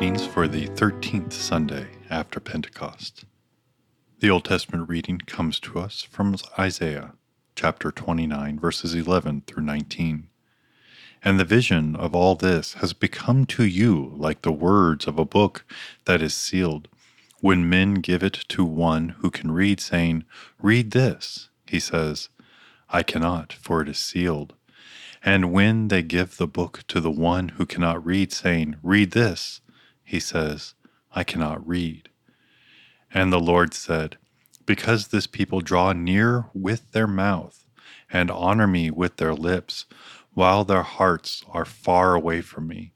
13th Sunday after Pentecost. The Old Testament reading comes to us from Isaiah chapter 29, verses 11 through 19. And the vision of all this has become to you like the words of a book that is sealed. When men give it to one who can read, saying, Read this, he says, I cannot, for it is sealed. And when they give the book to the one who cannot read, saying, Read this, he says, I cannot read. And the Lord said, Because this people draw near with their mouth and honor me with their lips, while their hearts are far away from me,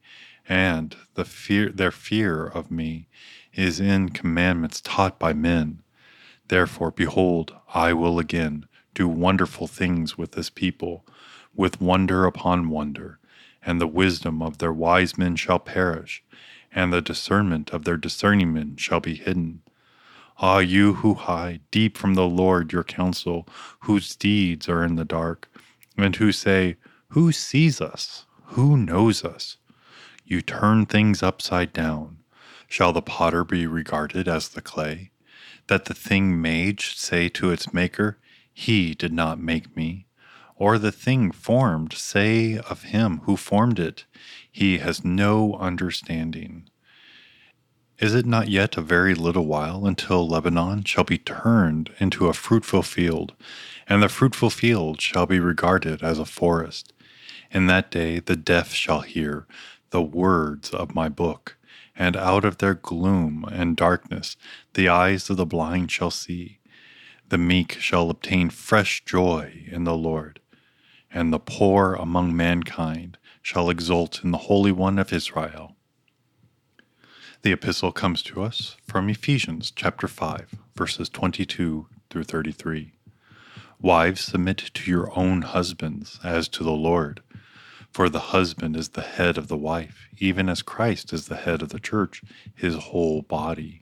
and the fear their fear of me is in commandments taught by men. Therefore, behold, I will again do wonderful things with this people, with wonder upon wonder, and the wisdom of their wise men shall perish, and the discernment of their discernment shall be hidden. Ah, you who hide deep from the Lord your counsel, whose deeds are in the dark, and who say, Who sees us? Who knows us? You turn things upside down. Shall the potter be regarded as the clay? That the thing made should say to its maker, He did not make me. Or the thing formed say of him who formed it, He has no understanding. Is it not yet a very little while until Lebanon shall be turned into a fruitful field, and the fruitful field shall be regarded as a forest? In that day the deaf shall hear the words of my book, and out of their gloom and darkness the eyes of the blind shall see. The meek shall obtain fresh joy in the Lord, and the poor among mankind shall exult in the Holy One of Israel. The epistle comes to us from Ephesians chapter 5, verses 22 through 33. Wives, submit to your own husbands as to the Lord. For the husband is the head of the wife, even as Christ is the head of the church, his whole body,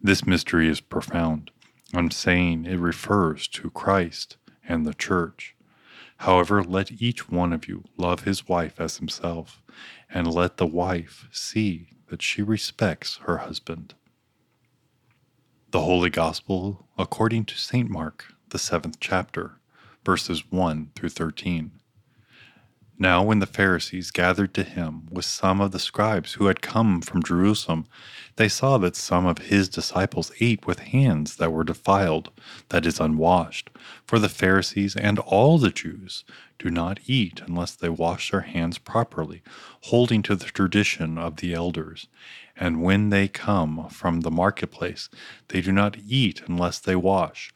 This mystery is profound. I'm saying it refers to Christ and the church. However, let each one of you love his wife as himself, and let the wife see that she respects her husband. The Holy Gospel according to St. Mark, the seventh chapter, verses 1 through 13. Now, when the Pharisees gathered to him with some of the scribes who had come from Jerusalem, they saw that some of his disciples ate with hands that were defiled, that is, unwashed. For the Pharisees and all the Jews do not eat unless they wash their hands properly, holding to the tradition of the elders. And when they come from the marketplace, they do not eat unless they wash.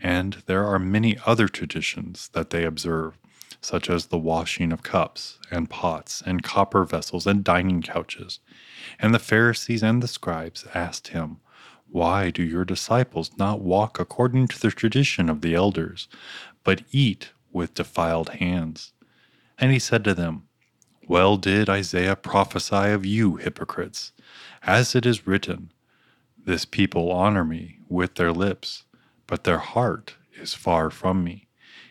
And there are many other traditions that they observe such as the washing of cups and pots and copper vessels and dining couches. And the Pharisees and the scribes asked him, Why do your disciples not walk according to the tradition of the elders, but eat with defiled hands? And he said to them, Well did Isaiah prophesy of you, hypocrites, as it is written, This people honor me with their lips, but their heart is far from me.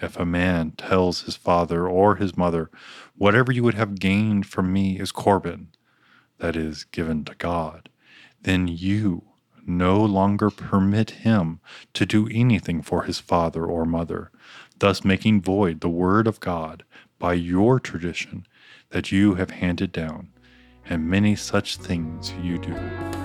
if a man tells his father or his mother, Whatever you would have gained from me is Corban, that is, given to God, then you no longer permit him to do anything for his father or mother, thus making void the word of God by your tradition that you have handed down, and many such things you do.